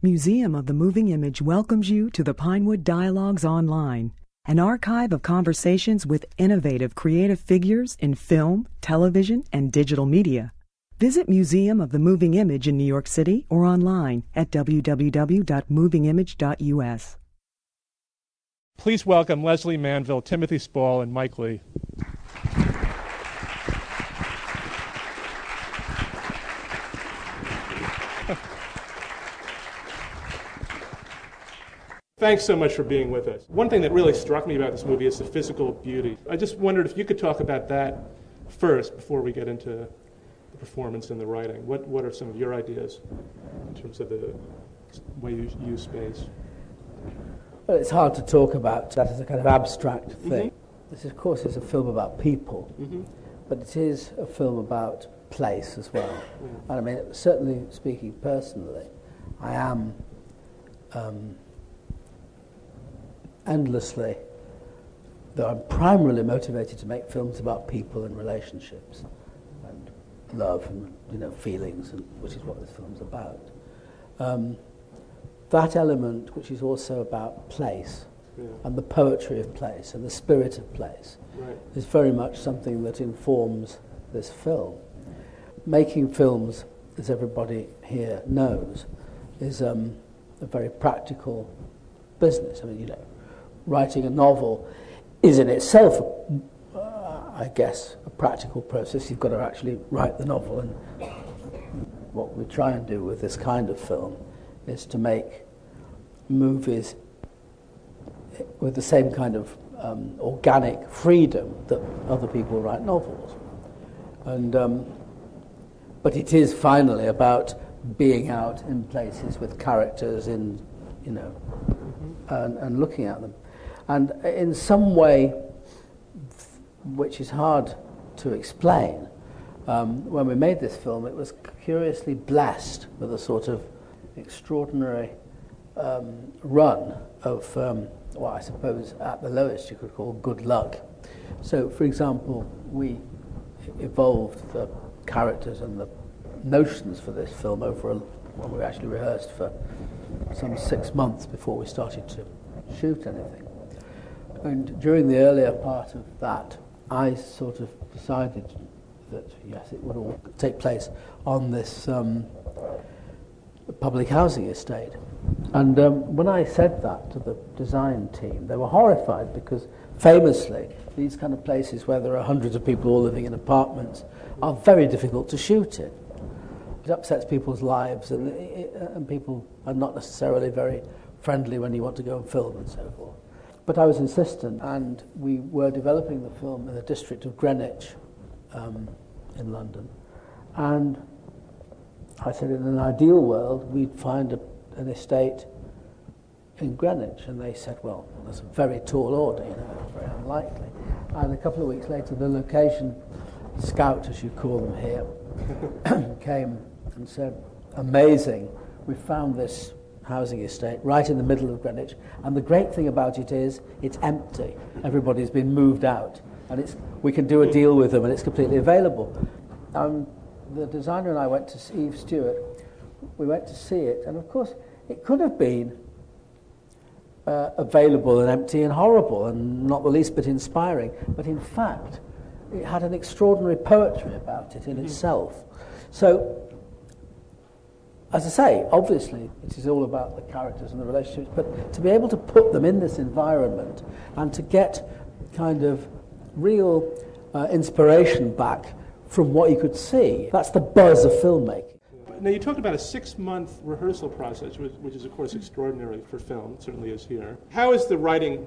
Museum of the Moving Image welcomes you to the Pinewood Dialogues Online, an archive of conversations with innovative creative figures in film, television, and digital media. Visit Museum of the Moving Image in New York City or online at www.movingimage.us. Please welcome Lesley Manville, Timothy Spall, and Mike Leigh. Thanks so much for being with us. One thing that really struck me about this movie is the physical beauty. I just wondered if you could talk about that first before we get into the performance and the writing. What, what are some of your ideas in terms of the way you use space? Well, it's hard to talk about that as a kind of abstract thing. Mm-hmm. This, of course, is a film about people, mm-hmm. but it is a film about place as well. Mm. And I mean, certainly speaking personally, I am. Um, endlessly, though I'm primarily motivated to make films about people and relationships and love and you know feelings, and, which is what this film's about. Um, that element, which is also about place yeah. and the poetry of place and the spirit of place, right. is very much something that informs this film. Making films, as everybody here knows, is um, a very practical business. I mean, you know, writing a novel is in itself, uh, I guess, a practical process. You've got to actually write the novel. And what we try and do with this kind of film is to make movies with the same kind of um, organic freedom that other people write novels. And, um, but it is finally about being out in places with characters in, you know, mm-hmm. and, and looking at them. And in some way, which is hard to explain, um, when we made this film, it was curiously blessed with a sort of extraordinary um, run of, um, well, I suppose at the lowest you could call good luck. So, for example, we evolved the characters and the notions for this film over a, when we actually rehearsed for some six months before we started to shoot anything. And during the earlier part of that, I sort of decided that, yes, it would all take place on this um, public housing estate. And um, when I said that to the design team, they were horrified because famously, these kind of places where there are hundreds of people all living in apartments are very difficult to shoot in. It upsets people's lives, and, and people are not necessarily very friendly when you want to go and film and so forth. But I was insistent, and we were developing the film in the district of Greenwich um, in London. And I said, in an ideal world, we'd find a, an estate in Greenwich. And they said, well, that's a very tall order, you know, very unlikely. And a couple of weeks later, the location scout, as you call them here, came and said, amazing, we found this housing estate right in the middle of Greenwich. And the great thing about it is it's empty. Everybody's been moved out. And it's, we can do a deal with them and it's completely available. Um, the designer and I went to see Eve Stewart. We went to see it. And of course, it could have been uh, available and empty and horrible and not the least bit inspiring. But in fact, it had an extraordinary poetry about it in mm-hmm. itself. So as I say, obviously, it is all about the characters and the relationships, but to be able to put them in this environment and to get kind of real uh, inspiration back from what you could see, that's the buzz of filmmaking. Now, you talked about a six month rehearsal process, which, which is, of course, extraordinary for film, it certainly is here. How is the writing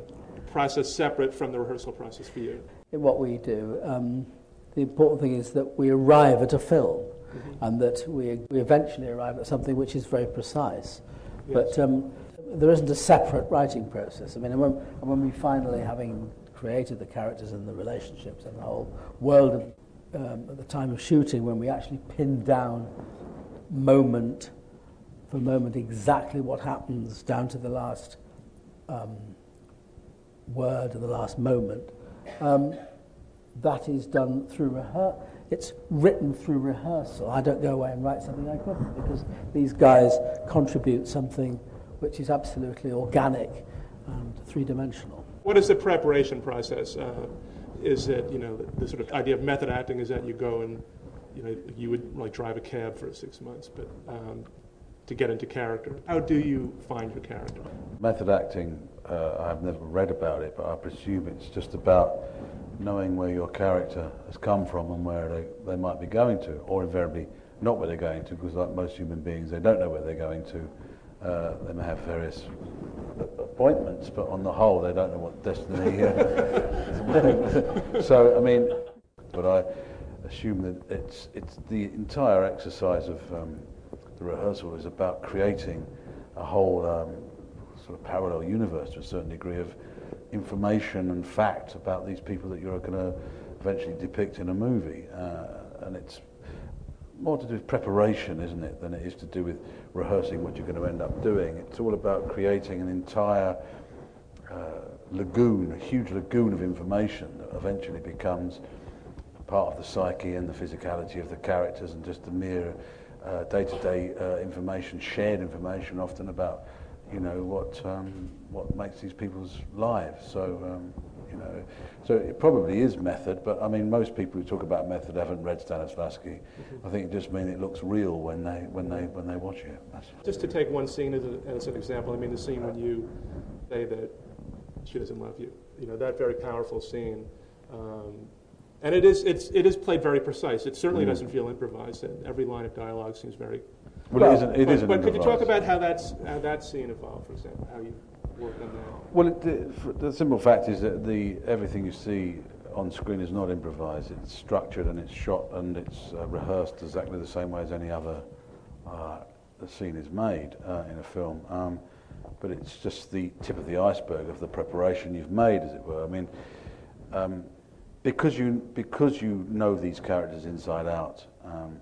process separate from the rehearsal process for you? In what we do, um, the important thing is that we arrive at a film mm-hmm. and that we, we eventually arrive at something which is very precise. Yes. But um, there isn't a separate writing process. I mean, when, when we finally, having created the characters and the relationships and the whole world of, um, at the time of shooting, when we actually pinned down moment for moment exactly what happens down to the last um, word or the last moment, um, that is done through rehearsal it's written through rehearsal. I don't go away and write something I couldn't because these guys contribute something which is absolutely organic and three dimensional. What is the preparation process? Uh, is it, you know, the, the, sort of idea of method acting is that you go and, you know, you would like drive a cab for six months, but um, to get into character, how do you find your character? Method acting, uh, I've never read about it, but I presume it's just about knowing where your character has come from and where they, they might be going to, or invariably not where they're going to, because like most human beings, they don't know where they're going to. Uh, they may have various appointments, but on the whole, they don't know what destiny. Uh, so, I mean, but I assume that it's it's the entire exercise of um, the rehearsal is about creating a whole um, sort of parallel universe to a certain degree of information and fact about these people that you're going to eventually depict in a movie. Uh, and it's more to do with preparation, isn't it, than it is to do with rehearsing what you're going to end up doing. It's all about creating an entire uh, lagoon, a huge lagoon of information that eventually becomes part of the psyche and the physicality of the characters and just the mere uh, day-to-day uh, information, shared information often about you know, what, um, what makes these people's lives. So, um, you know, so it probably is method, but I mean, most people who talk about method haven't read Stanislavski. I think it just means it looks real when they, when they, when they watch it. That's just to take one scene as, a, as an example, I mean, the scene when you say that she doesn't love you, you know, that very powerful scene. Um, and it is, it's, it is played very precise. It certainly mm. doesn't feel improvised. Every line of dialogue seems very well, well, it isn't. It but, isn't but could you talk about how that's how that scene evolved, for example, how you worked on that? Well, it, the, the simple fact is that the everything you see on screen is not improvised. It's structured and it's shot and it's uh, rehearsed exactly the same way as any other uh, scene is made uh, in a film. Um, but it's just the tip of the iceberg of the preparation you've made, as it were. I mean, um, because you because you know these characters inside out. Um,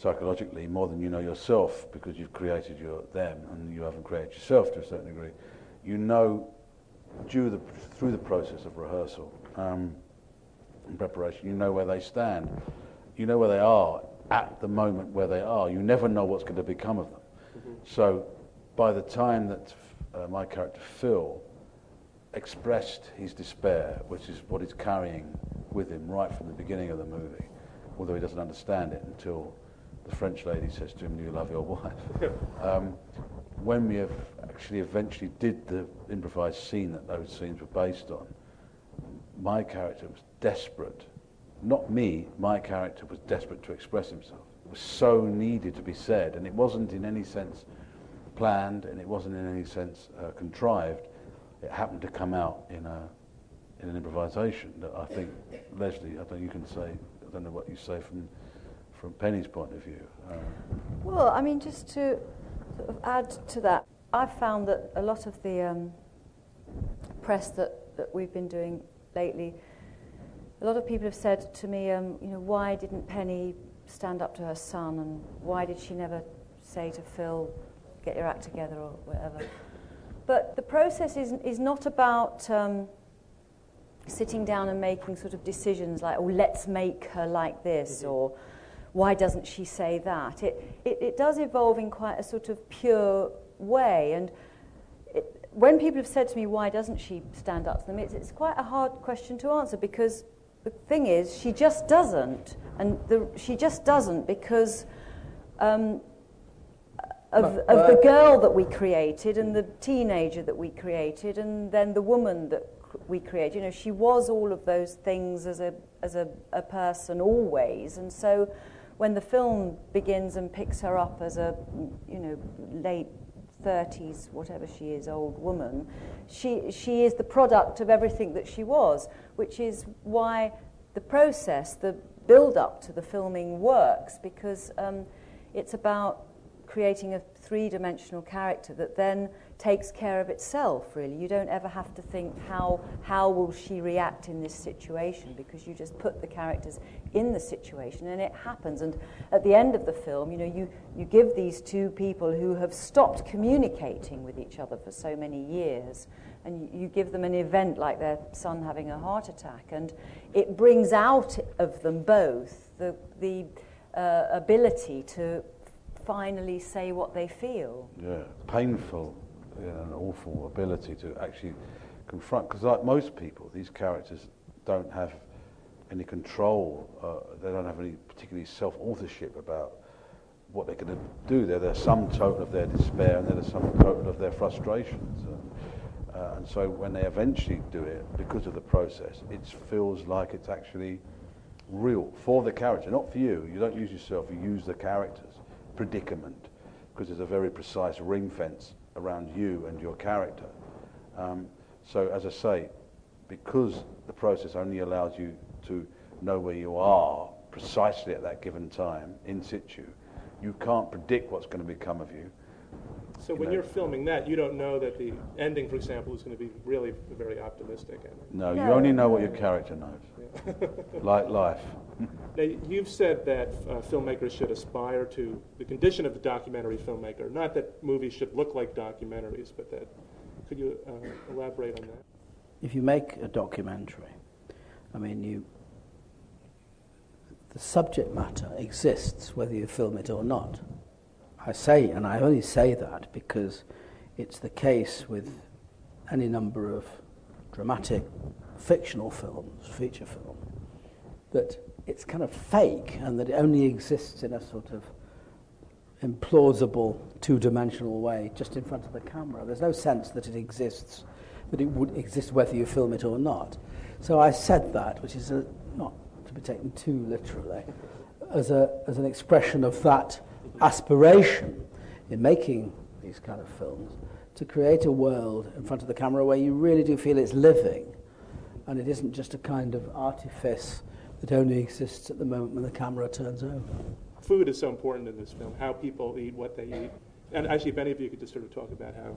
psychologically more than you know yourself because you've created your them and you haven't created yourself to a certain degree. You know due the, through the process of rehearsal um, and preparation, you know where they stand. You know where they are at the moment where they are. You never know what's going to become of them. Mm-hmm. So by the time that uh, my character Phil expressed his despair, which is what he's carrying with him right from the beginning of the movie, although he doesn't understand it until the French lady says to him, you love your wife? um, when we have actually eventually did the improvised scene that those scenes were based on, my character was desperate. Not me, my character was desperate to express himself. It was so needed to be said, and it wasn't in any sense planned, and it wasn't in any sense uh, contrived. It happened to come out in, a, in an improvisation that I think, Lesley, I don't you can say, I don't know what you say from from Penny's point of view? Uh, well, I mean, just to sort of add to that, I've found that a lot of the um, press that, that we've been doing lately, a lot of people have said to me, um, you know, why didn't Penny stand up to her son and why did she never say to Phil, get your act together or whatever? But the process is, is not about um, sitting down and making sort of decisions like, oh, let's make her like this, mm-hmm. or why doesn't she say that? It, it, it does evolve in quite a sort of pure way. And it, when people have said to me, why doesn't she stand up to them, it's, it's quite a hard question to answer because the thing is, she just doesn't. And the, she just doesn't because um, of, of the girl that we created and the teenager that we created and then the woman that we created. You know, she was all of those things as a, as a, a person always. And so when the film begins and picks her up as a, you know, late 30s, whatever she is, old woman, she, she is the product of everything that she was, which is why the process, the build up to the filming works, because um, it's about creating a three dimensional character that then takes care of itself really. You don't ever have to think how how will she react in this situation because you just put the characters in the situation and it happens. And at the end of the film you know you you give these two people who have stopped communicating with each other for so many years and you, you give them an event like their son having a heart attack and it brings out of them both the, the uh, ability to finally say what they feel. Yeah, painful know, awful ability to actually confront. Because like most people, these characters don't have any control. Uh, they don't have any particularly self-authorship about what they're going to do. They're the sum total of their despair and they're the sum total of their frustrations. Uh, uh, and so when they eventually do it, because of the process, it feels like it's actually real for the character, not for you. You don't use yourself, you use the character's predicament because there's a very precise ring fence around you and your character. Um, so as I say, because the process only allows you to know where you are precisely at that given time, in situ, you can't predict what's going to become of you. So when you're filming that, you don't know that the ending, for example, is going to be really very optimistic. Ending. No, you only know what your character knows. like life. Now, you've said that uh, filmmakers should aspire to the condition of the documentary filmmaker. Not that movies should look like documentaries, but that. Could you uh, elaborate on that? If you make a documentary, I mean, you the subject matter exists whether you film it or not. I say, and I only say that because it's the case with any number of dramatic fictional films, feature film, that it's kind of fake and that it only exists in a sort of implausible two dimensional way just in front of the camera. There's no sense that it exists, that it would exist whether you film it or not. So I said that, which is a, not to be taken too literally, as, a, as an expression of that aspiration in making these kind of films to create a world in front of the camera where you really do feel it's living and it isn't just a kind of artifice that only exists at the moment when the camera turns over. Food is so important in this film, how people eat, what they eat. And actually, if any of you could just sort of talk about how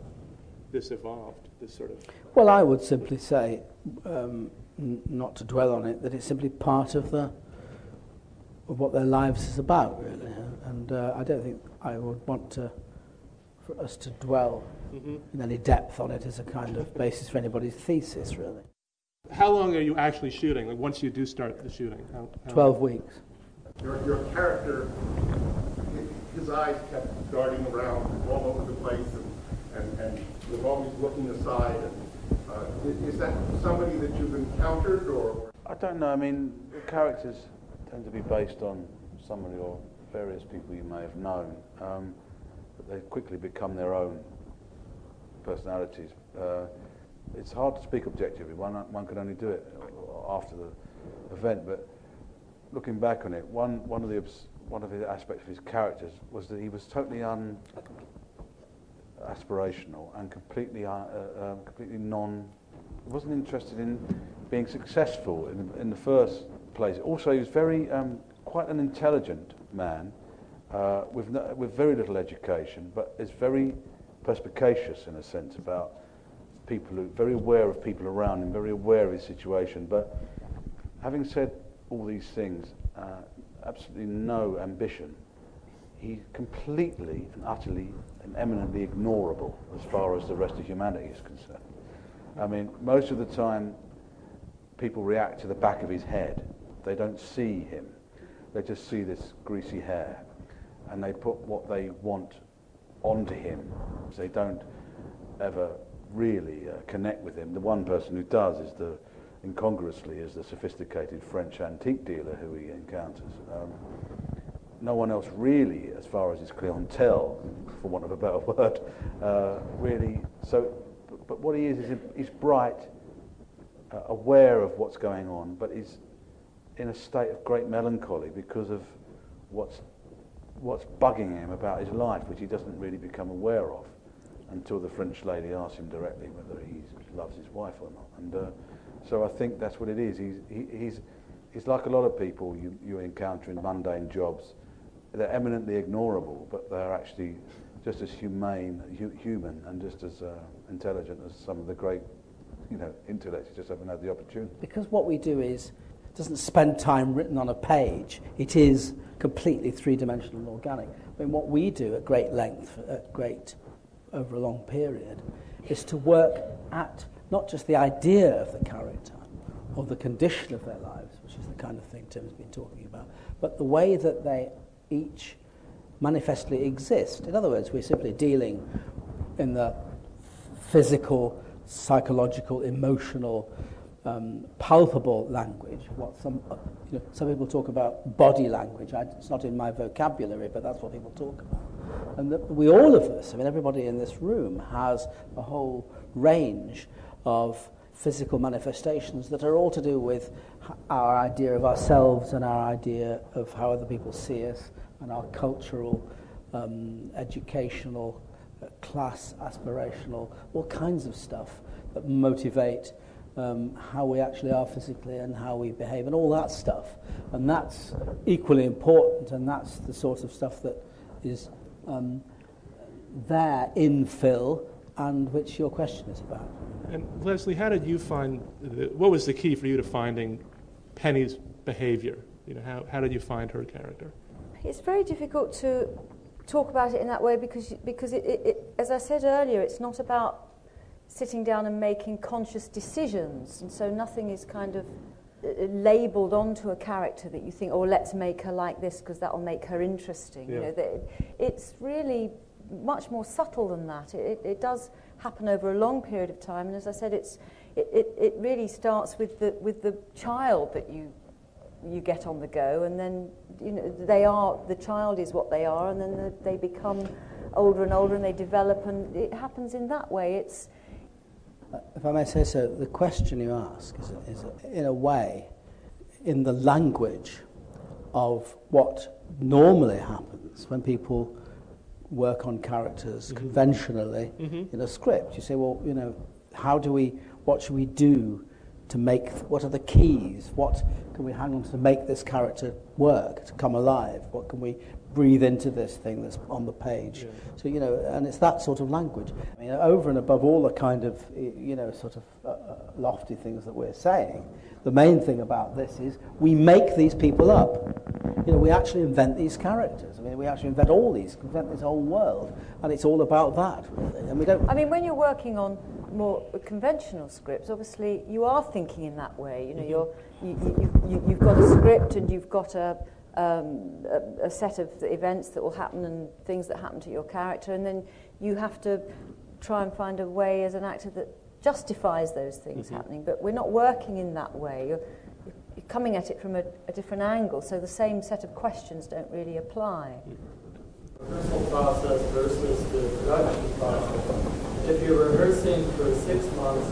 this evolved, this sort of. Well, I would simply say, um, not to dwell on it, that it's simply part of the of what their lives is about, really. And uh, I don't think I would want to for us to dwell Mm-hmm. in any depth on it as a kind of basis for anybody's thesis, really. How long are you actually shooting? Like once you do start the shooting? How, how 12 weeks. Your, your character, his eyes kept darting around all over the place and, and, and was always looking aside. And, uh, is that somebody that you've encountered or? I don't know. I mean, characters tend to be based on somebody or various people you may have known, um, but they quickly become their own personalities. Uh, it's hard to speak objectively. One, one can only do it after the event. But looking back on it, one, one of the one of the aspects of his characters was that he was totally un aspirational and completely un, uh, um, completely non. wasn't interested in being successful in, in the first Also, he was very um, quite an intelligent man uh, with no, with very little education, but is very perspicacious in a sense about people who very aware of people around him, very aware of his situation. But having said all these things, uh, absolutely no ambition. He's completely and utterly and eminently ignorable as far as the rest of humanity is concerned. I mean, most of the time, people react to the back of his head. They don't see him. They just see this greasy hair, and they put what they want onto him. They don't ever really uh, connect with him. The one person who does is the, incongruously, is the sophisticated French antique dealer who he encounters. Um, no one else really, as far as his clientele, for want of a better word, uh, really. So, but, what he is is he's bright, uh, aware of what's going on, but he's in a state of great melancholy because of what's what's bugging him about his life, which he doesn't really become aware of until the French lady asks him directly whether he loves his wife or not. And uh, so I think that's what it is. He's, he, he's, he's like a lot of people you, you encounter in mundane jobs. They're eminently ignorable, but they're actually just as humane, hu- human, and just as uh, intelligent as some of the great, you know, intellects who just haven't had the opportunity. Because what we do is doesn't spend time written on a page. It is completely three-dimensional and organic. I mean, what we do at great length, at great over a long period, is to work at not just the idea of the character or the condition of their lives, which is the kind of thing Tim's been talking about, but the way that they each manifestly exist. In other words, we're simply dealing in the physical, psychological, emotional, um, palpable language. What some, uh, you know, some people talk about body language. I, it's not in my vocabulary, but that's what people talk about. And that we, all of us, I mean, everybody in this room has a whole range of physical manifestations that are all to do with our idea of ourselves and our idea of how other people see us and our cultural, um, educational, uh, class, aspirational, all kinds of stuff that motivate um, how we actually are physically and how we behave and all that stuff. And that's equally important, and that's the sort of stuff that is um, there in Phil and which your question is about. And Lesley, how did you find, the, what was the key for you to finding Penny's behavior? You know, how, how did you find her character? It's very difficult to talk about it in that way because, because it, it, it, as I said earlier, it's not about sitting down and making conscious decisions. And so nothing is kind of uh, labeled onto a character that you think, oh, let's make her like this because that will make her interesting. Yeah. You know, it's really much more subtle than that. It, it, it does happen over a long period of time. And as I said, it's, it, it, it really starts with the, with the child that you, you get on the go. And then, you know, they are, the child is what they are. And then the, they become older and older and they develop. And it happens in that way. It's, if I may say so, the question you ask is, is in a way in the language of what normally happens when people work on characters mm-hmm. conventionally mm-hmm. in a script. You say, well, you know, how do we, what should we do to make, what are the keys? What can we hang on to make this character work, to come alive? What can we breathe into this thing that's on the page? Yeah. So, you know, and it's that sort of language. I mean, over and above all the kind of, you know, sort of uh, uh lofty things that we're saying, the main thing about this is we make these people up. You know, we actually invent these characters. I mean, we actually invent all these, invent this whole world, and it's all about that, really. And we don't. I mean, when you're working on more conventional scripts, obviously you are thinking in that way. You know, mm-hmm. you're, you, you, you, you've got a script and you've got a, um, a, a set of events that will happen and things that happen to your character, and then you have to try and find a way as an actor that justifies those things mm-hmm. happening. But we're not working in that way. You're, you're coming at it from a, a, different angle, so the same set of questions don't really apply. Rehearsal process versus the production process. If you're rehearsing for six months,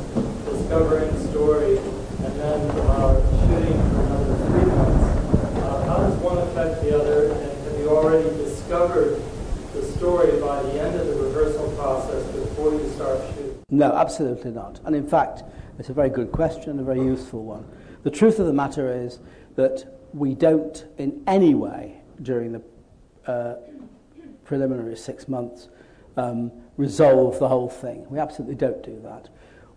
discovering story, and then uh, shooting for another three months, uh, how does one affect the other? And have you already discovered the story by the end of the rehearsal process before you start shooting? No, absolutely not. And in fact, it's a very good question, a very useful one. The truth of the matter is that we don't, in any way, during the uh, preliminary six months, um, resolve the whole thing. We absolutely don't do that.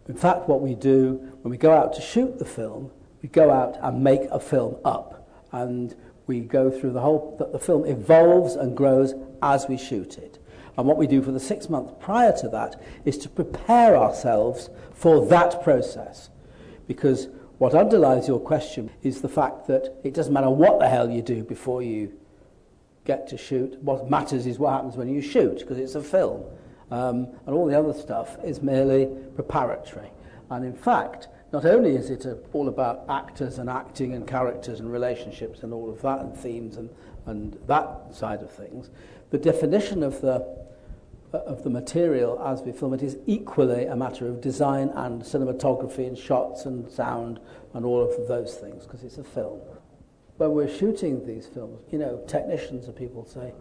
In fact, what we do when we go out to shoot the film, we go out and make a film up. And we go through the whole, that the film evolves and grows as we shoot it. And what we do for the six months prior to that is to prepare ourselves for that process. Because what underlies your question is the fact that it doesn't matter what the hell you do before you get to shoot. What matters is what happens when you shoot, because it's a film. Um, and all the other stuff is merely preparatory. And in fact, Not only is it a, all about actors and acting and characters and relationships and all of that and themes and, and that side of things, the definition of the, of the material as we film it is equally a matter of design and cinematography and shots and sound and all of those things because it's a film. When we're shooting these films, you know, technicians and people say,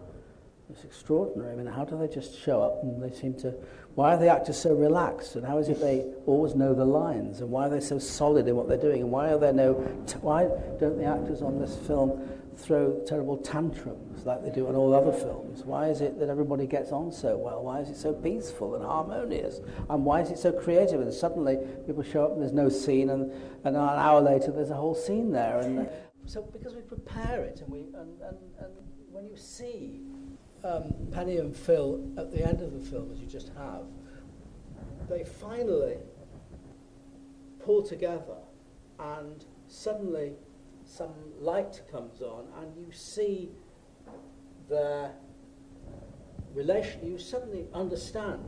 it's extraordinary. I mean, how do they just show up and they seem to. Why are the actors so relaxed? And how is it they always know the lines? And why are they so solid in what they're doing? And why are there no. Why don't the actors on this film throw terrible tantrums like they do in all other films? Why is it that everybody gets on so well? Why is it so peaceful and harmonious? And why is it so creative? And suddenly people show up and there's no scene, and, and an hour later there's a whole scene there. And so because we prepare it, and we and, and, and when you see um, Penny and Phil at the end of the film, as you just have, they finally pull together and suddenly some light comes on, and you see their relation. You suddenly understand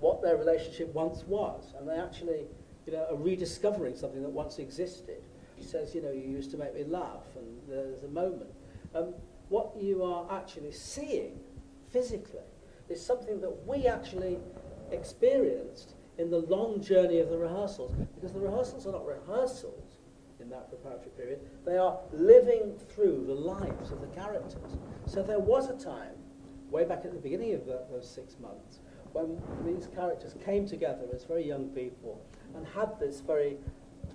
what their relationship once was, and they actually, you know, are rediscovering something that once existed. He says, you know, you used to make me laugh, and there's a moment. Um, what you are actually seeing physically is something that we actually experienced in the long journey of the rehearsals, because the rehearsals are not rehearsals in that preparatory period, they are living through the lives of the characters. So there was a time, way back at the beginning of the, those six months, when these characters came together as very young people and had this very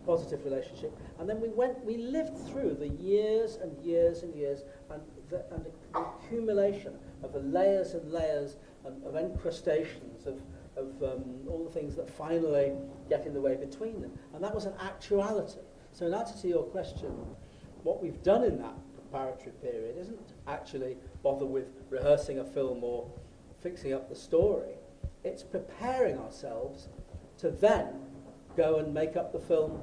positive relationship. And then we went, we lived through the years and years and years and and the accumulation of the layers and layers and, of encrustations of, of um, all the things that finally get in the way between them. And that was an actuality. So in answer to your question, what we've done in that preparatory period isn't actually bother with rehearsing a film or fixing up the story. It's preparing ourselves to then go and make up the film,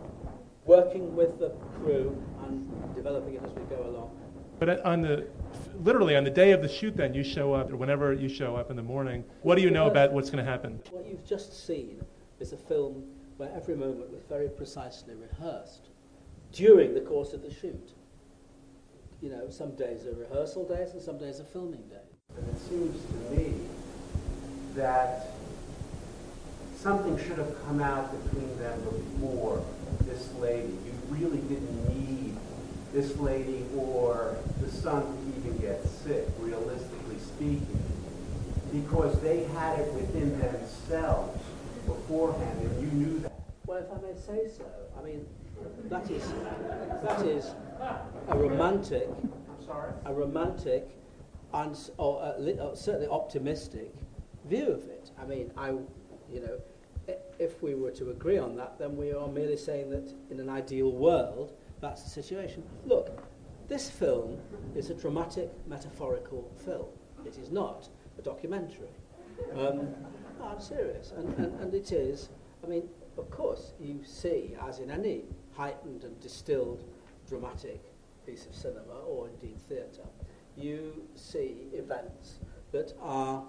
working with the crew and developing it as we go along. But on the, literally on the day of the shoot, then you show up, or whenever you show up in the morning. What do you know about what's going to happen? What you've just seen is a film where every moment was very precisely rehearsed during the course of the shoot. You know, some days are rehearsal days and some days are filming days. And it seems to me that something should have come out between them before this lady. You really didn't need this lady or the son even get sick, realistically speaking, because they had it within themselves beforehand, and you knew that. Well, if I may say so, I mean, that is, that is a romantic, I'm sorry? a romantic and or, li- uh, certainly optimistic view of it. I mean, I, you know, if we were to agree on that, then we are merely saying that in an ideal world, that's the situation. Look, this film is a dramatic, metaphorical film. It is not a documentary. Um, no, I'm serious, and, and, and it is. I mean, of course, you see, as in any heightened and distilled dramatic piece of cinema or indeed theatre, you see events that are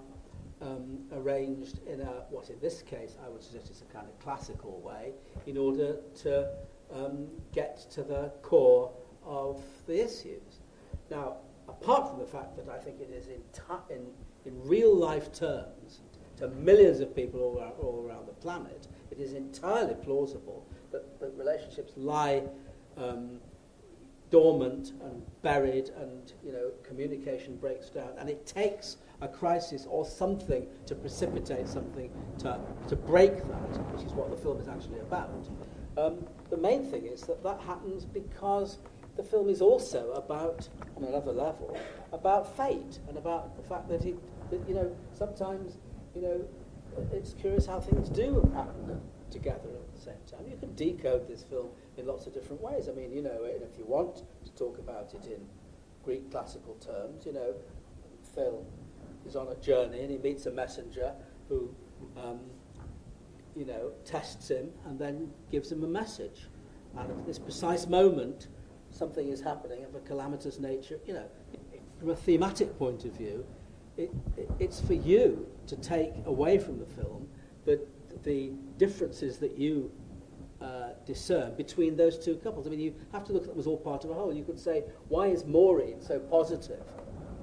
um, arranged in a, what in this case I would suggest is a kind of classical way, in order to um, get to the core of the issues. Now, apart from the fact that I think it is in, in, in real life terms, to millions of people all around, all around the planet, it is entirely plausible that, that relationships lie um, dormant and buried and you know communication breaks down and it takes a crisis or something to precipitate something to, to break that which is what the film is actually about um, the main thing is that that happens because the film is also about on another level about fate and about the fact that it that, you know sometimes you know it's curious how things do happen together at the same time you can decode this film in lots of different ways. I mean, you know, if you want to talk about it in Greek classical terms, you know, Phil is on a journey and he meets a messenger who, um, you know, tests him and then gives him a message. And at this precise moment, something is happening of a calamitous nature. You know, from a thematic point of view, it, it, it's for you to take away from the film the, the differences that you uh, discern between those two couples. I mean, you have to look at them as all part of a whole. You could say, why is Maureen so positive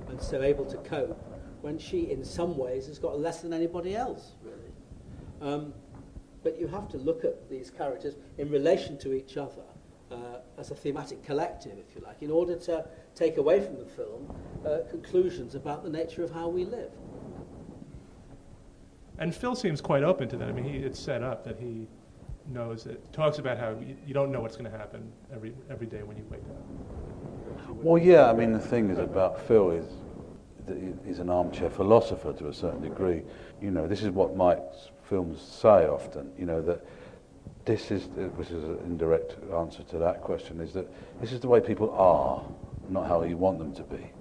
and so able to cope when she, in some ways, has got less than anybody else, really? Um, but you have to look at these characters in relation to each other uh, as a thematic collective, if you like, in order to take away from the film uh, conclusions about the nature of how we live. And Phil seems quite open to that. I mean, he, it's set up that he knows it, talks about how you, you don't know what's going to happen every, every day when you wake up. Well, yeah, I mean, the thing is about Phil is that he's an armchair philosopher to a certain degree. You know, this is what Mike's films say often, you know, that this is, which is an indirect answer to that question, is that this is the way people are, not how you want them to be.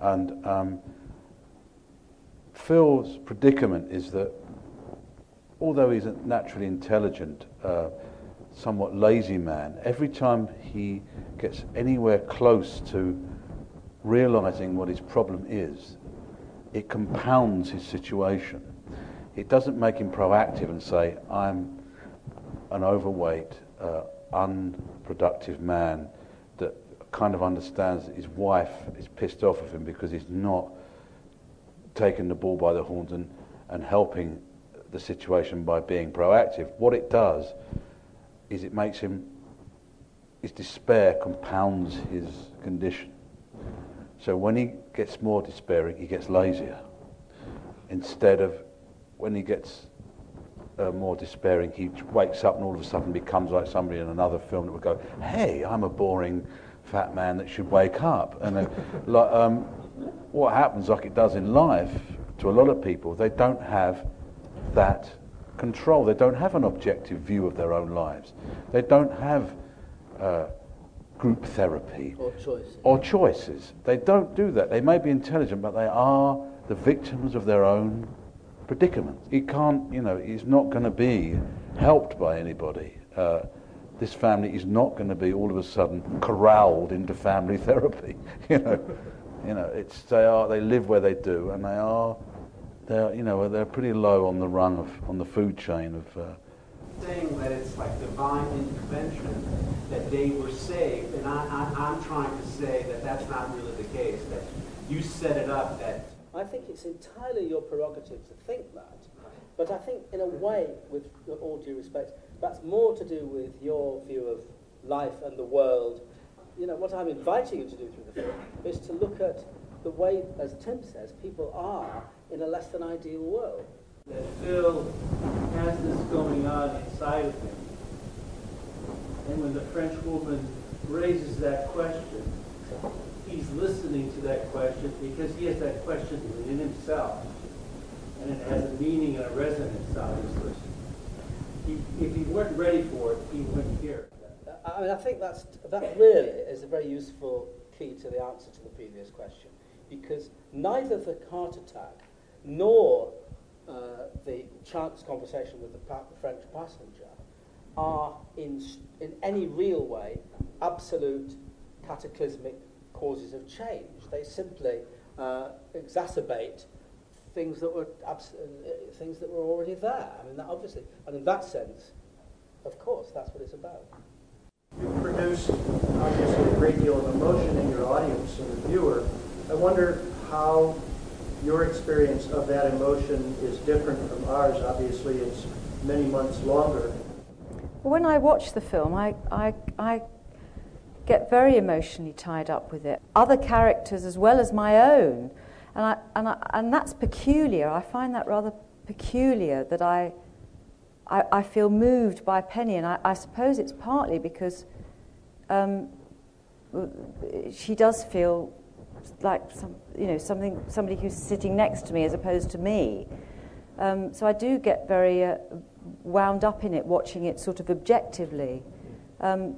And um, Phil's predicament is that although he's a naturally intelligent, uh, somewhat lazy man, every time he gets anywhere close to realizing what his problem is, it compounds his situation. It doesn't make him proactive and say, I'm an overweight, uh, unproductive man that kind of understands that his wife is pissed off of him because he's not taking the bull by the horns and, and helping the situation by being proactive. What it does is it makes him, his despair compounds his condition. So when he gets more despairing, he gets lazier. Instead of when he gets uh, more despairing, he wakes up and all of a sudden becomes like somebody in another film that would go, "Hey, I'm a boring fat man that should wake up." And uh, like, um, what happens, like it does in life, to a lot of people, they don't have that control. They don't have an objective view of their own lives. They don't have uh, group therapy Or choices. or choices. They don't do that. They may be intelligent, but they are the victims of their own predicament. He can't, you know, he's not going to be helped by anybody. Uh, this family is not going to be all of a sudden corralled into family therapy. You know, you know, it's they are they live where they do, and they are they're you know they're pretty low on the rung of on the food chain of. Uh, saying that it's like divine intervention that they were saved, and I, I, I'm trying to say that that's not really the case. That you set it up that I think it's entirely your prerogative to think that. But I think, in a mm-hmm. way, with all due respect, that's more to do with your view of life and the world. You know, what I'm inviting you to do through the film is to look at the way, as Tim says, people are in a less than ideal world. that Phil has this going on inside of him. And when the French woman raises that question, he's listening to that question because he has that question within himself. And it has a meaning and a resonance, obviously. He, if he weren't ready for it, he wouldn't hear it. I mean, I think that's, that really is a very useful key to the answer to the previous question. Because neither the heart attack nor uh, the chance conversation with the French passenger are in, in any real way absolute cataclysmic causes of change. They simply uh, exacerbate things that were abs- uh, things that were already there. I mean, that obviously, and in that sense, of course, that's what it's about. You produce obviously a great deal of emotion in your audience and the viewer. I wonder how your experience of that emotion is different from ours. Obviously, it's many months longer. When I watch the film, I, I, I get very emotionally tied up with it. Other characters as well as my own. And, I, and, I, and that's peculiar. I find that rather peculiar that I, I, I feel moved by Penny. And I, I suppose it's partly because um, she does feel like some, you know, something, somebody who's sitting next to me as opposed to me. Um, so I do get very uh, wound up in it, watching it sort of objectively. Um,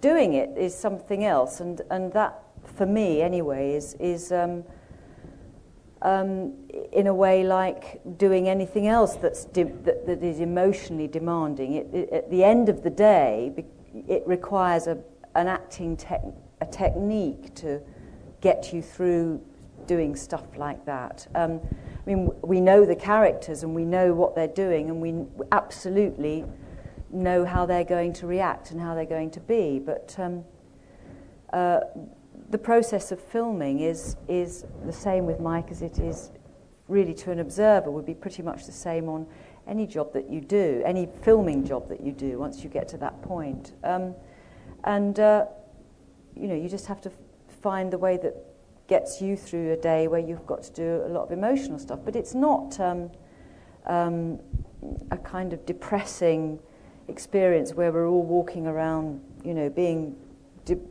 doing it is something else, and, and that, for me anyway, is, is um, um, in a way like doing anything else that's de- that, that is emotionally demanding. It, it, at the end of the day, it requires a, an acting tech a technique to get you through doing stuff like that. Um, I mean, we know the characters and we know what they're doing, and we absolutely know how they're going to react and how they're going to be. But um, uh, the process of filming is, is the same with Mike as it is really to an observer, would be pretty much the same on any job that you do, any filming job that you do once you get to that point. Um, and, uh, you know, you just have to find the way that gets you through a day where you've got to do a lot of emotional stuff. But it's not um, um, a kind of depressing experience where we're all walking around, you know, being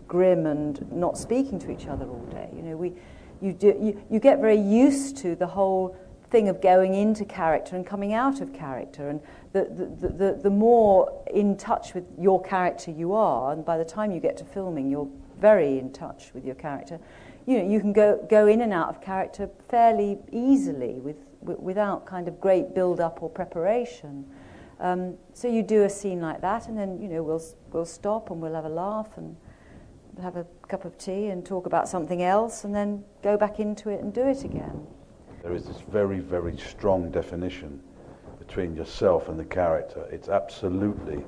grim and not speaking to each other all day. You know, we, you, do, you, you get very used to the whole thing of going into character and coming out of character. And the, the, the, the, the more in touch with your character you are, and by the time you get to filming, you're very in touch with your character, you know, you can go, go in and out of character fairly easily with, without kind of great build-up or preparation. Um, so you do a scene like that, and then you know we'll we'll stop and we'll have a laugh and have a cup of tea and talk about something else, and then go back into it and do it again. There is this very, very strong definition between yourself and the character. It's absolutely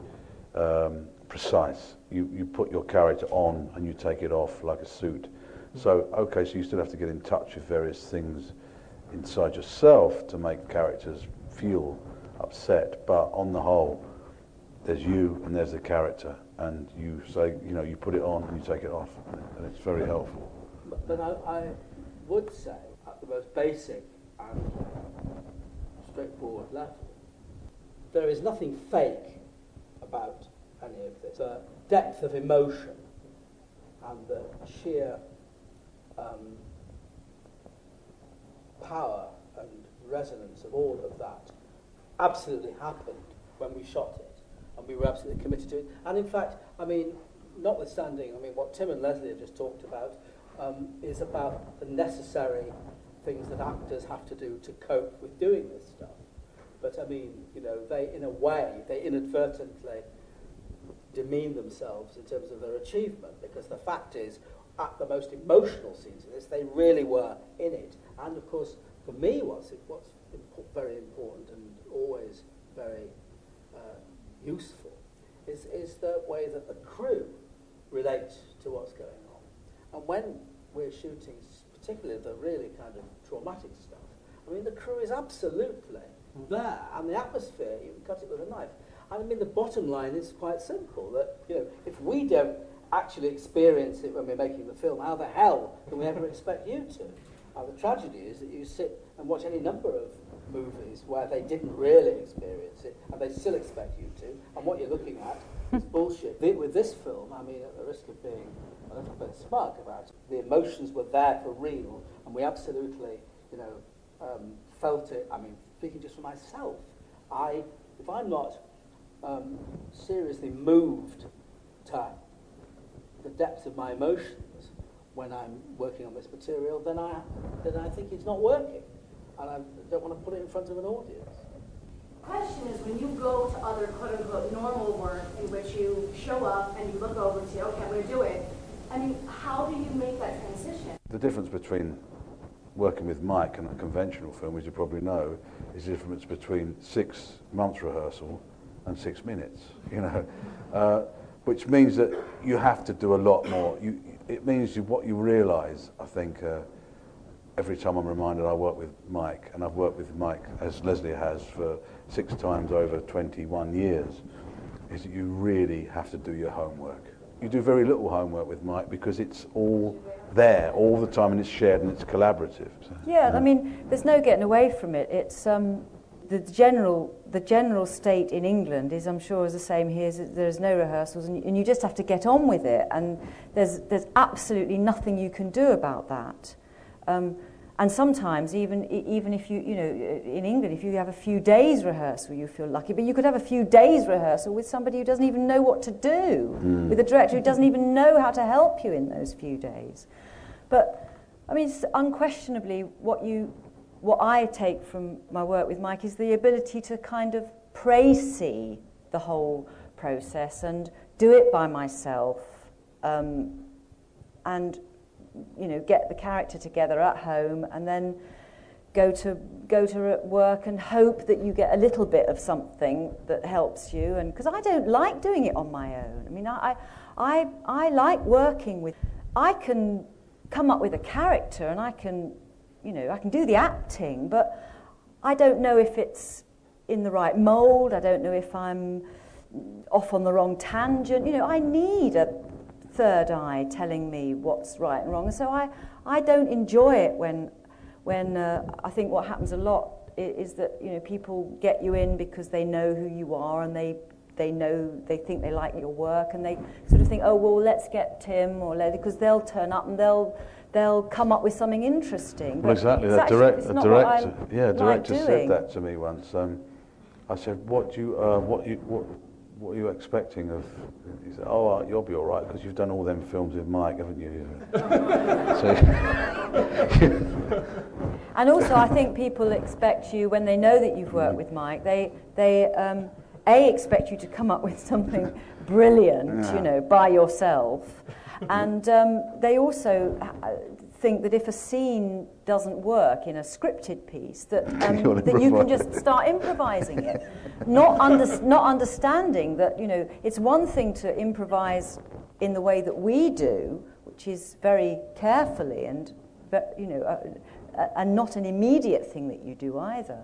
um, precise. You, you put your character on and you take it off like a suit. So, okay, so you still have to get in touch with various things inside yourself to make characters feel upset, but on the whole, there's you and there's the character, and you say, you know, you put it on and you take it off, and it's very helpful. But, but I, I would say, at the most basic and straightforward level, there is nothing fake about any of this. The depth of emotion and the sheer um, power and resonance of all of that absolutely happened when we shot it, and we were absolutely committed to it. And in fact, I mean, notwithstanding, I mean, what Tim and Lesley have just talked about um, is about the necessary things that actors have to do to cope with doing this stuff. But I mean, you know, they, in a way, they inadvertently demean themselves in terms of their achievement because the fact is, at the most emotional scenes of this, they really were in it. And of course, for me, what's, what's impo- very important and always very uh, useful is, is the way that the crew relate to what's going on. And when we're shooting, particularly the really kind of traumatic stuff, I mean, the crew is absolutely there, and the atmosphere, you can cut it with a knife. And I mean, the bottom line is quite simple, that, you know, if we don't actually experience it when we're making the film, how the hell can we ever expect you to? And the tragedy is that you sit and watch any number of movies where they didn't really experience it, and they still expect you to, and what you're looking at is bullshit. With this film, I mean, at the risk of being a little bit smug about it, the emotions were there for real, and we absolutely, you know, um, felt it. I mean, speaking just for myself, I, if I'm not um, seriously moved to the depth of my emotions when I'm working on this material, then I, then I think it's not working. And I don't want to put it in front of an audience. question is when you go to other quote unquote normal work in which you show up and you look over and say, okay, I'm going to do it. I mean, how do you make that transition? The difference between working with Mike and a conventional film, as you probably know, is the difference between six months rehearsal and six minutes, you know, uh, which means that you have to do a lot more. You, it means you, what you realise, I think, uh, every time I'm reminded I work with Mike, and I've worked with Mike, as Lesley has, for six times over 21 years, is that you really have to do your homework. You do very little homework with Mike because it's all there all the time and it's shared and it's collaborative. So, Yeah, I mean, there's no getting away from it. It's um, the general the general state in England is, I'm sure, is the same here. There's no rehearsals, and, and you just have to get on with it. And there's there's absolutely nothing you can do about that. Um, and sometimes, even even if you you know in England, if you have a few days rehearsal, you feel lucky. But you could have a few days rehearsal with somebody who doesn't even know what to do, with a director who doesn't even know how to help you in those few days. But I mean, unquestionably what you, what I take from my work with Mike is the ability to kind of précis the whole process and do it by myself, um, and you know, get the character together at home, and then go to go to work and hope that you get a little bit of something that helps you. And because I don't like doing it on my own. I mean, I, I, I like working with. I can come up with a character and I can, you know, I can do the acting, but I don't know if it's in the right mold. I don't know if I'm off on the wrong tangent. You know, I need a third eye telling me what's right and wrong. And so I, I don't enjoy it when, when uh, I think what happens a lot is, is that, you know, people get you in because they know who you are and they they know they think they like your work and they sort of think oh well let's get Tim or Lesley because they'll turn up and they'll they'll come up with something interesting Well, exactly. actually- direct, a not what I director, yeah, a like director said that to me once. Um, I said, "What do you, uh, what you, what, what are you expecting of?" He said, "Oh, uh, you'll be all right because you've done all them films with Mike, haven't you?" so, And also, I think people expect you when they know that you've worked with Mike. They they um, A, expect you to come up with something brilliant, Yeah. you know, by yourself. and um, they also uh, think that if a scene doesn't work in a scripted piece, that, um, You'll that you can just start improvising it. not, under, not understanding that, you know, it's one thing to improvise in the way that we do, which is very carefully and, you know, uh, uh, and not an immediate thing that you do either.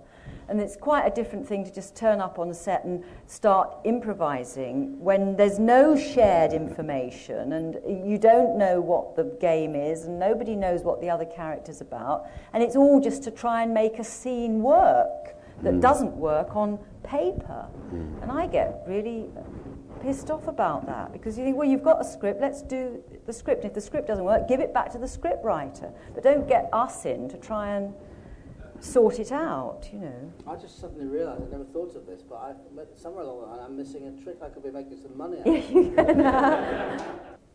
And it's quite a different thing to just turn up on a set and start improvising when there's no shared information and you don't know what the game is and nobody knows what the other character's about. And it's all just to try and make a scene work that mm. doesn't work on paper. Mm. And I get really pissed off about that because you think, well, you've got a script, let's do the script. If the script doesn't work, give it back to the script writer. But don't get us in to try and sort it out, you know. I just suddenly realised I never thought of this, but I, somewhere along the line I'm missing a trick I could be making some money out of.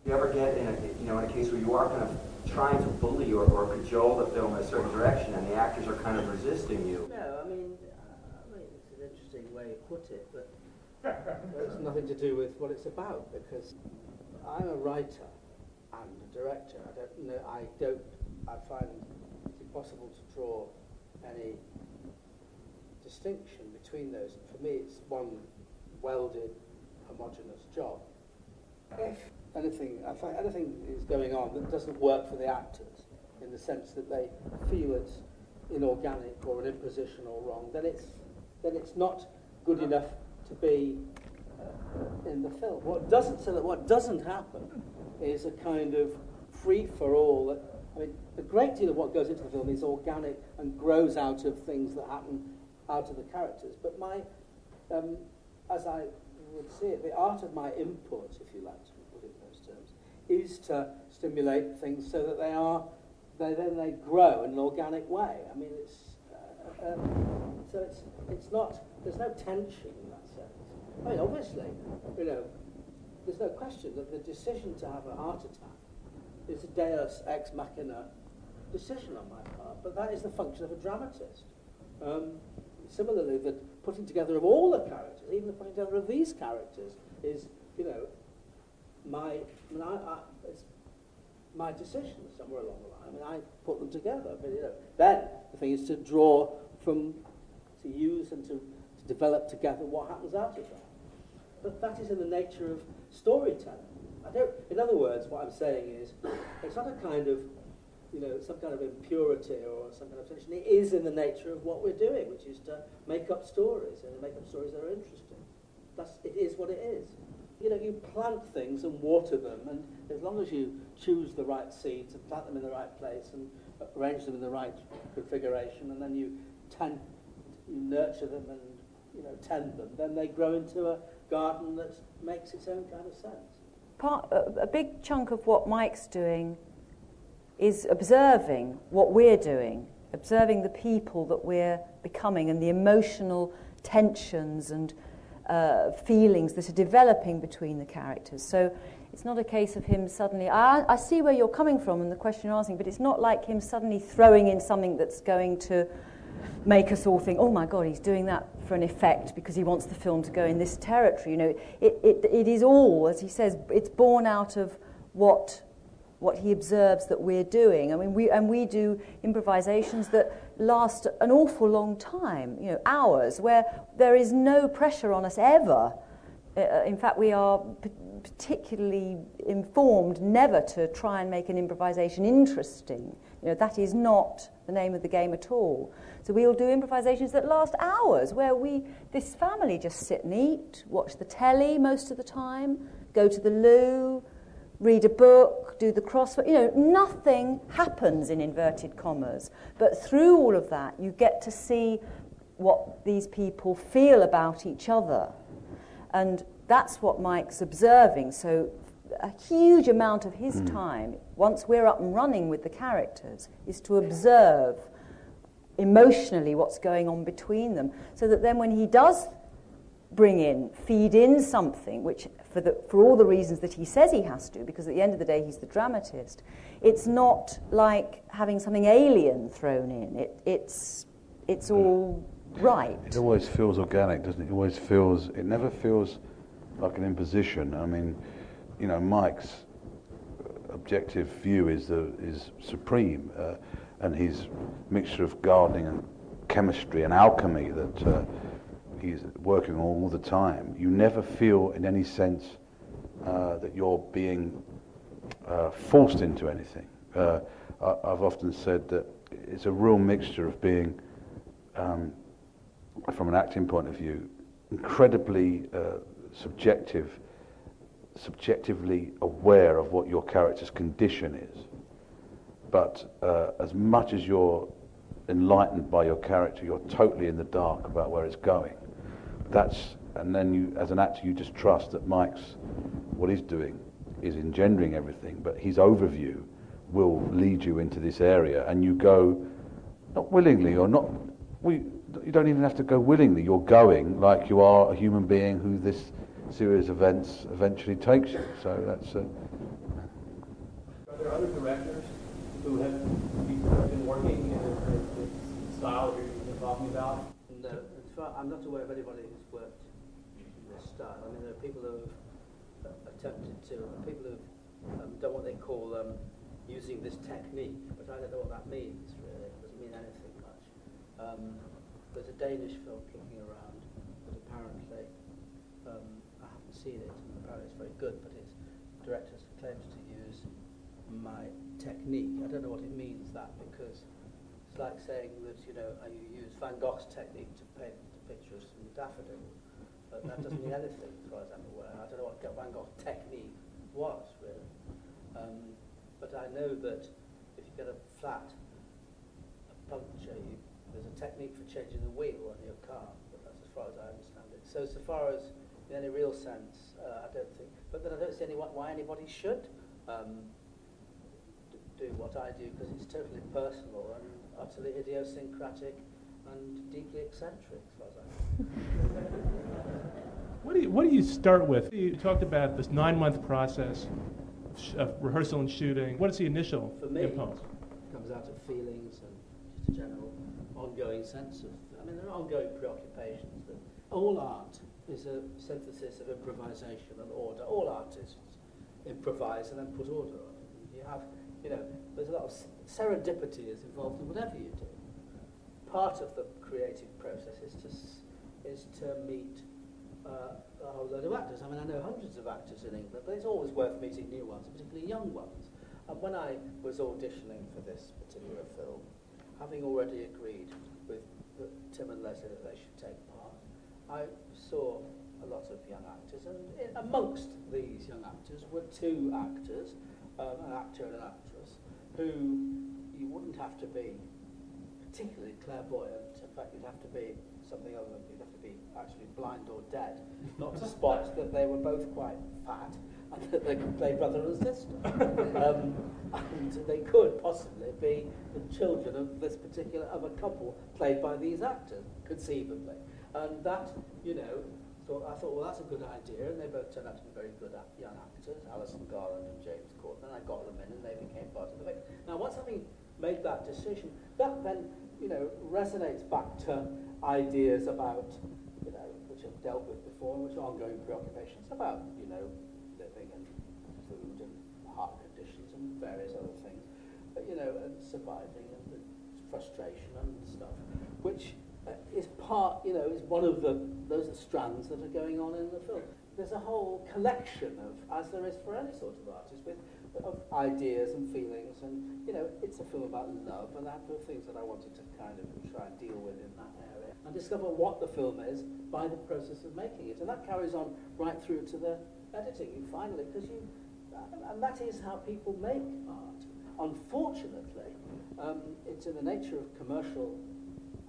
You ever get in a, you know, in a case where you are kind of trying to bully or, or cajole the film in a certain direction and the actors are kind of resisting you? No, I mean, uh, I mean, it's an interesting way to put it, but it's nothing to do with what it's about because I'm a writer and a director. I don't know, I don't, I find it impossible to draw any distinction between those. For me, it's one welded, homogenous job. If anything, if anything is going on that doesn't work for the actors, in the sense that they feel it's inorganic or an imposition or wrong, then it's then it's not good enough to be uh, in the film. What doesn't so that what doesn't happen is a kind of free for all. That I mean, a great deal of what goes into the film is organic and grows out of things that happen out of the characters. But my, um, as I would see it, the art of my input, if you like to put it in those terms, is to stimulate things so that they are, they then they grow in an organic way. I mean, it's uh, um, so it's it's not there's no tension in that sense. I mean, obviously, you know, there's no question that the decision to have a heart attack is a deus ex machina decision on my part, but that is the function of a dramatist. Um, similarly, the putting together of all the characters, even the putting together of these characters, is, you know, my, I mean, I, I, it's my decision somewhere along the line. I mean, I put them together, but, you know, then the thing is to draw from, to use and to, to develop together what happens out of that. But that is in the nature of storytelling. I don't, in other words, what I'm saying is, it's not a kind of, you know, some kind of impurity or some kind of tension. It is in the nature of what we're doing, which is to make up stories and make up stories that are interesting. That's, it is what it is. You know, you plant things and water them, and as long as you choose the right seeds and plant them in the right place and arrange them in the right configuration, and then you tend, you nurture them and you know tend them, then they grow into a garden that makes its own kind of sense. Part, a, big chunk of what Mike's doing is observing what we're doing, observing the people that we're becoming and the emotional tensions and uh, feelings that are developing between the characters. So it's not a case of him suddenly, I, I see where you're coming from and the question you're asking, but it's not like him suddenly throwing in something that's going to make us all think, oh my God, he's doing that for an effect because he wants the film to go in this territory. You know, it, it, it is all, as he says, it's born out of what, what he observes that we're doing. I mean, we, and we do improvisations that last an awful long time, you know, hours, where there is no pressure on us ever. Uh, in fact, we are p- particularly informed never to try and make an improvisation interesting. You know, that is not the name of the game at all. So we'll do improvisations that last hours, where we, this family, just sit and eat, watch the telly most of the time, go to the loo, read a book, do the crossword. You know, nothing happens in inverted commas. But through all of that, you get to see what these people feel about each other. And that's what Mike's observing. So a huge amount of his mm. time, once we're up and running with the characters, is to observe emotionally what's going on between them. So that then when he does bring in, feed in something, which for, the, for all the reasons that he says he has to, because at the end of the day he's the dramatist, it's not like having something alien thrown in. It, it's, it's all right. It always feels organic, doesn't it? It always feels. It never feels like an imposition. I mean, you know, Mike's objective view is the, is supreme, uh, and his mixture of gardening and chemistry and alchemy that uh, he's working on all the time. You never feel, in any sense, uh, that you're being uh, forced into anything. Uh, I've often said that it's a real mixture of being, um, from an acting point of view, incredibly uh, subjective, subjectively aware of what your character's condition is. But uh, as much as you're enlightened by your character, you're totally in the dark about where it's going. That's and then you, as an actor, you just trust that Mike's what he's doing is engendering everything, but his overview will lead you into this area, and you go not willingly or not. We, you don't even have to go willingly. You're going like you are a human being who this series of events eventually takes you. So that's. Uh, are there other directors who have been working in the style you're talking about? No, I'm not aware of anybody who's worked in this style. I mean, there are people who have attempted to, people who've um, done what they call um, using this technique, but I don't know what that means really. It doesn't mean anything much. Um, there's a Danish film kicking around but apparently, um, I haven't seen it, apparently it's very good, but its director claims to use my technique. I don't know what it means that because it's like saying that you know you use Van Gogh's technique to paint the picture of some daffodils. But that doesn't mean anything as far as I'm aware. I don't know what Van Gogh's technique was really. Um, but I know that if you get a flat a puncture, you, there's a technique for changing the wheel on your car. But that's as far as I understand it. So so far as in any real sense, uh, I don't think. But then I don't see any why anybody should. Um, do what I do because it's totally personal and utterly idiosyncratic and deeply eccentric, as far as I what do you What do you start with? You talked about this nine-month process of, of, rehearsal and shooting. What is the initial For me, impulse? It comes out of feelings and just a general ongoing sense of. I mean, there are ongoing preoccupations. But all art is a synthesis of improvisation and order. All artists improvise and then put order on it. You have, you know, there's a lot of serendipity is involved in whatever you do part of the creative process is to, is to meet uh, a whole load of actors. I mean, I know hundreds of actors in England, but it's always worth meeting new ones, particularly young ones. And when I was auditioning for this particular film, having already agreed with Tim and Lesley that they should take part, I saw a lot of young actors, and in, amongst these young actors were two actors, um, an actor and an actress, who you wouldn't have to be particularly clairvoyant. In fact, you'd have to be something other than you'd have to be actually blind or dead, not to spot that they were both quite fat and that they could play brother and sister. um, and they could possibly be the children of this particular of a couple played by these actors, conceivably. And that, you know, thought, I thought, well, that's a good idea, and they both turned out to be very good young actors, Alison Garland and James Corden, and I got them in, and they became part of the mix. Now, once having made that decision, that then you know, resonates back to ideas about, you know, which I've dealt with before, which are ongoing preoccupations about, you know, living and food and heart conditions and various other things, but, you know, and surviving and the frustration and stuff, which is part, you know, is one of the, those are strands that are going on in the film. There's a whole collection of, as there is for any sort of artist, with of ideas and feelings and you know it's a film about love and that were things that I wanted to kind of try and deal with in that area and discover what the film is by the process of making it and that carries on right through to the editing finally because you and that is how people make art unfortunately um, it's in the nature of commercial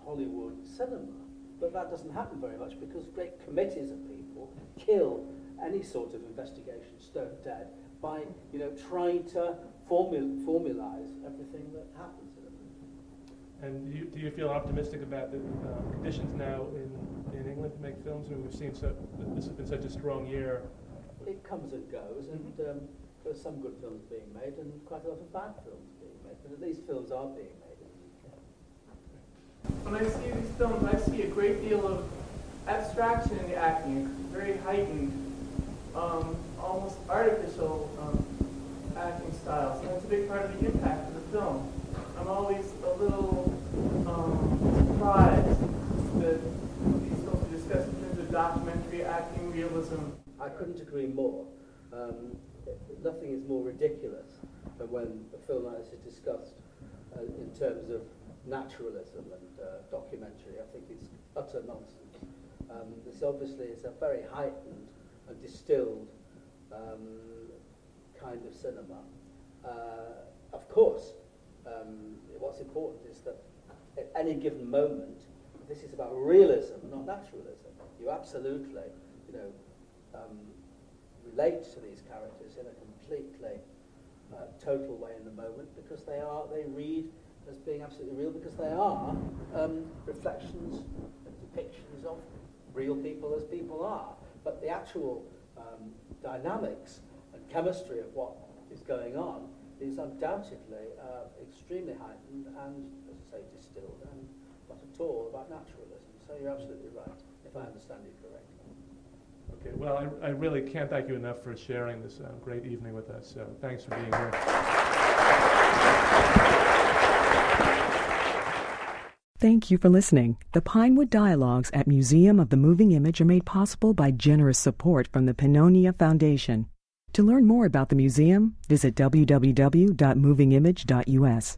Hollywood cinema but that doesn't happen very much because great committees of people kill any sort of investigation stone dead by you know trying to formul formalize everything that happens in a movie. And do you, do you feel optimistic about the uh, conditions now in, in England to make films? I mean, we've seen so this has been such a strong year. It comes and goes, and mm-hmm. um, there's some good films being made and quite a lot of bad films being made. But at least films are being made in the UK. When I see these films, I see a great deal of abstraction in the acting, very heightened, um, almost artificial um, acting styles. And that's a big part of the impact of the film. I'm always a little um, surprised that these films are discussed in terms of documentary acting realism. I couldn't agree more. Um, nothing is more ridiculous than when a film like this is discussed uh, in terms of naturalism and uh, documentary. I think it's utter nonsense. Um, this obviously is a very heightened and distilled um, kind of cinema. Uh, of course, um, what's important is that at any given moment, this is about realism, not naturalism. You absolutely, you know, um, relate to these characters in a completely uh, total way in the moment because they are, they read as being absolutely real because they are um, reflections and depictions of real people as people are. But the actual um, dynamics and chemistry of what is going on is undoubtedly uh, extremely heightened and, as I say, distilled and not at all about naturalism. So you're absolutely right, if I understand you correctly. Okay, well, I, I really can't thank you enough for sharing this uh, great evening with us. So thanks for being here. Thank you for listening. The Pinewood Dialogues at Museum of the Moving Image are made possible by generous support from the Pannonia Foundation. To learn more about the museum, visit www.movingimage.us.